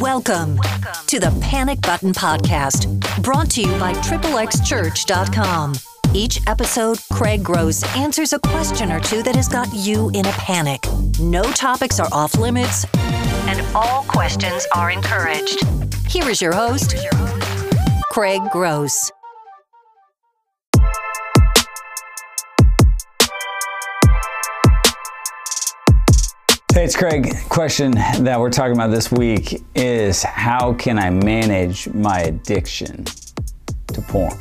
Welcome, to the Panic Button Podcast, brought to you by XXXChurch.com. Each episode, Craig Gross answers a question or two that has got you in a panic. No topics are off limits, and all questions are encouraged. Here is your host, Craig Gross. Hey, it's Craig. Question that we're talking about this week is how can I manage my addiction to porn?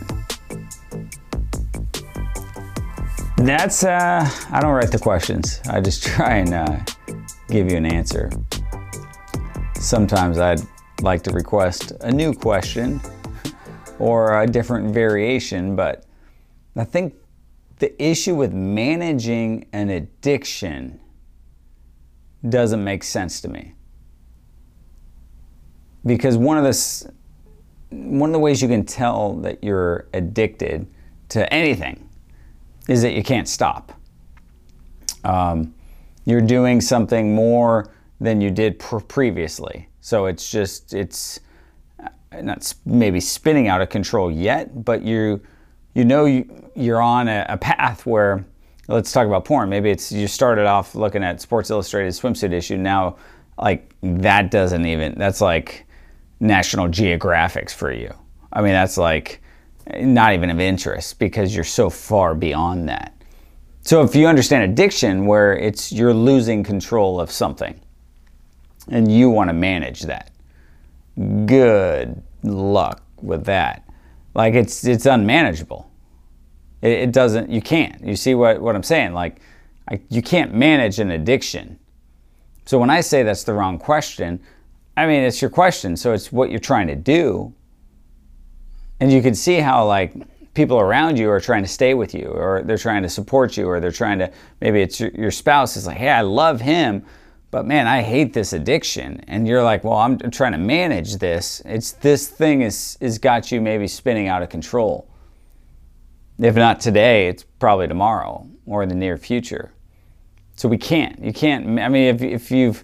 That's, uh, I don't write the questions. I just try and uh, give you an answer. Sometimes I'd like to request a new question or a different variation, but I think the issue with managing an addiction doesn't make sense to me. Because one of the one of the ways you can tell that you're addicted to anything is that you can't stop. Um, you're doing something more than you did pr- previously. So it's just it's uh, not maybe spinning out of control yet, but you you know you, you're on a, a path where let's talk about porn. Maybe it's you started off looking at Sports Illustrated swimsuit issue. Now, like that doesn't even. That's like National Geographics for you. I mean, that's like not even of interest because you're so far beyond that. So if you understand addiction, where it's you're losing control of something, and you want to manage that, good luck with that. Like it's it's unmanageable it, it doesn't, you can't. You see what, what I'm saying? Like, I, you can't manage an addiction. So when I say that's the wrong question, I mean, it's your question. So it's what you're trying to do. And you can see how, like, people around you are trying to stay with you, or they're trying to support you, or they're trying to, maybe it's your, your spouse is like, hey, I love him, but man, I hate this addiction. And you're like, well, I'm trying to manage this. It's this thing is, is got you maybe spinning out of control. If not today, it's probably tomorrow or in the near future. So we can't. You can't. I mean, if, if you've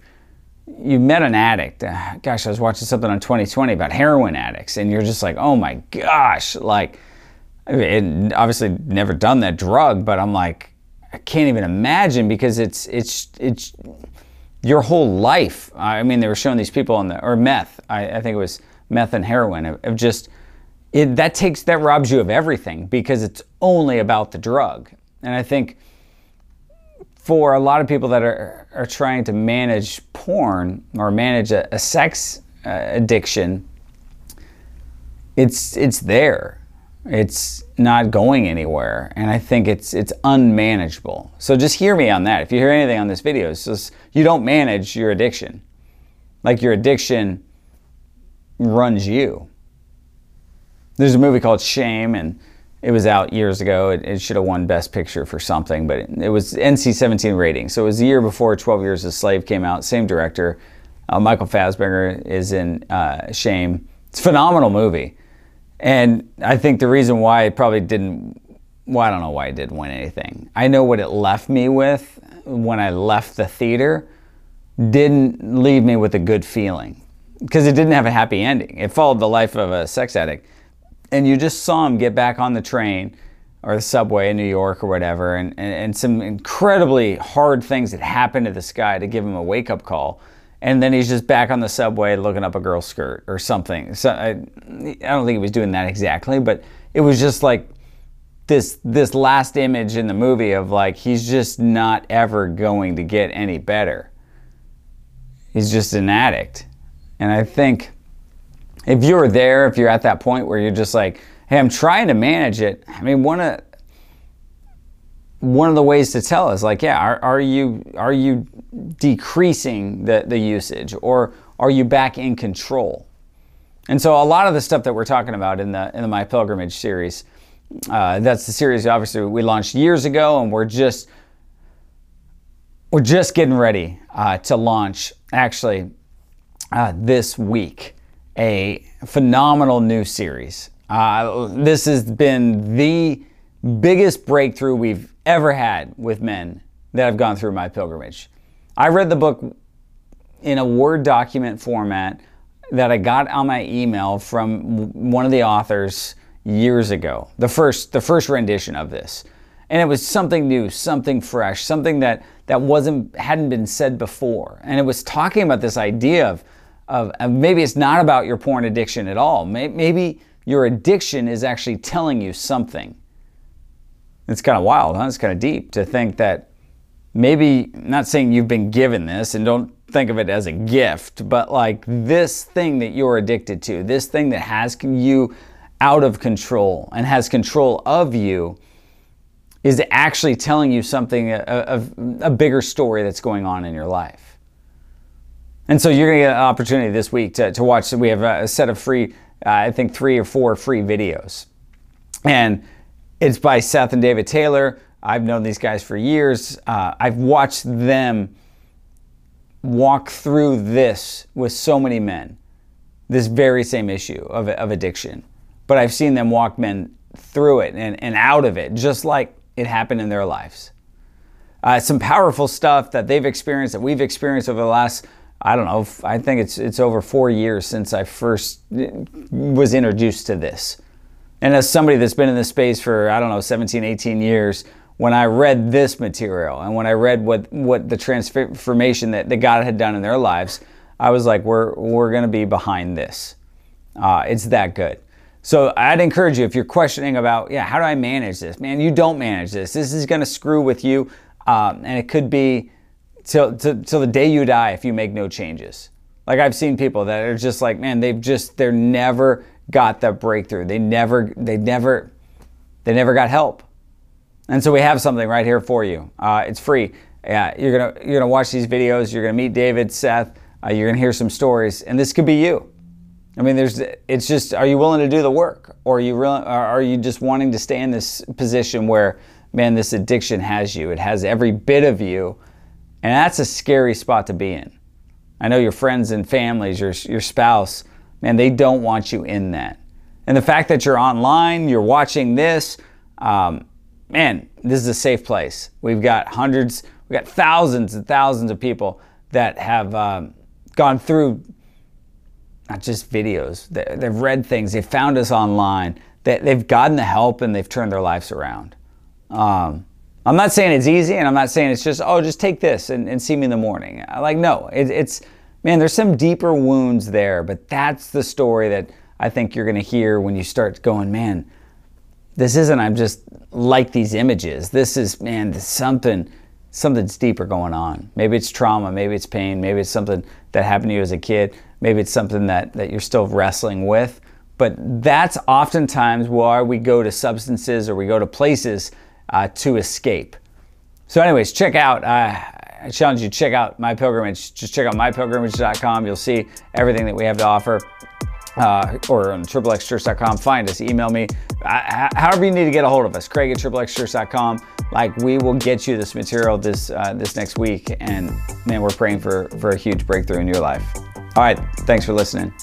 you met an addict, uh, gosh, I was watching something on 2020 about heroin addicts, and you're just like, oh my gosh, like, it, obviously never done that drug, but I'm like, I can't even imagine because it's it's it's your whole life. I mean, they were showing these people on the or meth. I, I think it was meth and heroin of, of just it, that takes that robs you of everything because it's only about the drug. And I think for a lot of people that are, are trying to manage porn or manage a, a sex uh, addiction, it's it's there. It's not going anywhere, and I think it's it's unmanageable. So just hear me on that. If you hear anything on this video, it's just you don't manage your addiction. Like your addiction runs you. There's a movie called Shame, and it was out years ago. It, it should have won Best Picture for something, but it, it, was NC-17 rating. So it was the year before 12 Years a Slave came out. Same director. Uh, Michael Fassbender is in uh, Shame. It's a phenomenal movie, and I think the reason why it probably didn't. Well, I don't know why it didn't win anything. I know what it left me with when I left the theater. Didn't leave me with a good feeling because it didn't have a happy ending. It followed the life of a sex addict and you just saw him get back on the train or the subway in New York or whatever, and, and, and some incredibly hard things that happened to this guy to give him a wake up call. And then he's just back on the subway looking up a girl's skirt or something. So I, I don't think he was doing that exactly, but it was just like this this last image in the movie of like he's just not ever going to get any better. He's just an addict. And I think if you're there, if you're at that point where you're just like, hey, I'm trying to manage it. I mean, one of one of the ways to tell is like, yeah, are, are you are you decreasing the, the usage or are you back in control? And so a lot of the stuff that we're talking about in the in the My Pilgrimage series, uh, that's the series obviously we launched years ago, and we're just we're just getting ready uh, to launch actually uh, this week a phenomenal new series. Uh, this has been the biggest breakthrough we've ever had with men that have gone through my pilgrimage. I read the book in a Word document format that I got on my email from one of the authors years ago. The first the first rendition of this. And it was something new, something fresh, something that that wasn't hadn't been said before. And it was talking about this idea of of, maybe it's not about your porn addiction at all. Maybe your addiction is actually telling you something. It's kind of wild, huh? It's kind of deep to think that maybe, not saying you've been given this and don't think of it as a gift, but like this thing that you're addicted to, this thing that has you out of control and has control of you is actually telling you something uh, of a, a, bigger story that's going on in your life. And so you're going to get an opportunity this week to, to watch. We have a set of free, uh, I think, three or four free videos. And it's by Seth and David Taylor. I've known these guys for years. Uh, I've watched them walk through this with so many men, this very same issue of, of addiction. But I've seen them walk men through it and, and out of it, just like it happened in their lives. Uh, some powerful stuff that they've experienced, that we've experienced over the last, I don't know, I think it's, it's over four years since I first uh, was introduced to this. And as somebody that's been in this space for, I don't know, 17, 18 years, when I read this material and when I read what, what the transformation that, that God had done in their lives, I was like, we're, we're going to be behind this. Uh, it's that good. So I'd encourage you if you're questioning about, yeah, how do I manage this? Man, you don't manage this. This is going to screw with you, um, and it could be till, till till the day you die if you make no changes. Like I've seen people that are just like, man, they've just they're never got that breakthrough. They never they never they never got help. And so we have something right here for you. Uh, it's free. Yeah, you're gonna you're gonna watch these videos. You're gonna meet David, Seth. Uh, you're gonna hear some stories, and this could be you. I mean, there's it's just are you willing to do the work, or are you really, or are you just wanting to stay in this position where man, this addiction has you. It has every bit of you, and that's a scary spot to be in. I know your friends and families, your your spouse, man, they don't want you in that. And the fact that you're online, you're watching this. Um, man, this is a safe place. We've got hundreds, we've got thousands and thousands of people that have um, gone through not just videos, they, have read things, they've found us online, they, have gotten the help and they've turned their lives around. Um, I'm not saying it's easy and I'm not saying it's just, oh, just take this and, and see me in the morning. Uh, like, no, it, it's, man, there's some deeper wounds there, but that's the story that I think you're going to hear when you start going, man, this isn't I'm just like these images. This is man, something something's deeper going on. Maybe it's trauma, maybe it's pain, maybe it's something that happened to you as a kid, maybe it's something that, that you're still wrestling with. But that's oftentimes why we go to substances or we go to places uh, to escape. So, anyways, check out. Uh, I challenge you to check out my pilgrimage. Just check out mypilgrimage.com. You'll see everything that we have to offer uh, or on xxxchurch.com. Find us, email me, uh, however you need to get a hold of us. Craig at xxxchurch.com. Like we will get you this material this uh, this next week, and man, we're praying for for a huge breakthrough in your life. All right, thanks for listening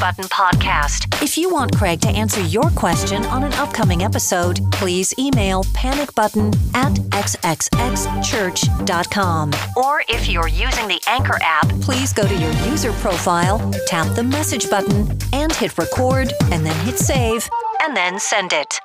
Button Podcast. If you want Craig to answer your question on an upcoming episode, please email panicbutton at xxxchurch.com. Or if you're using the Anchor app, please go to your user profile, tap the message button, and hit record, and then hit save, and then send it.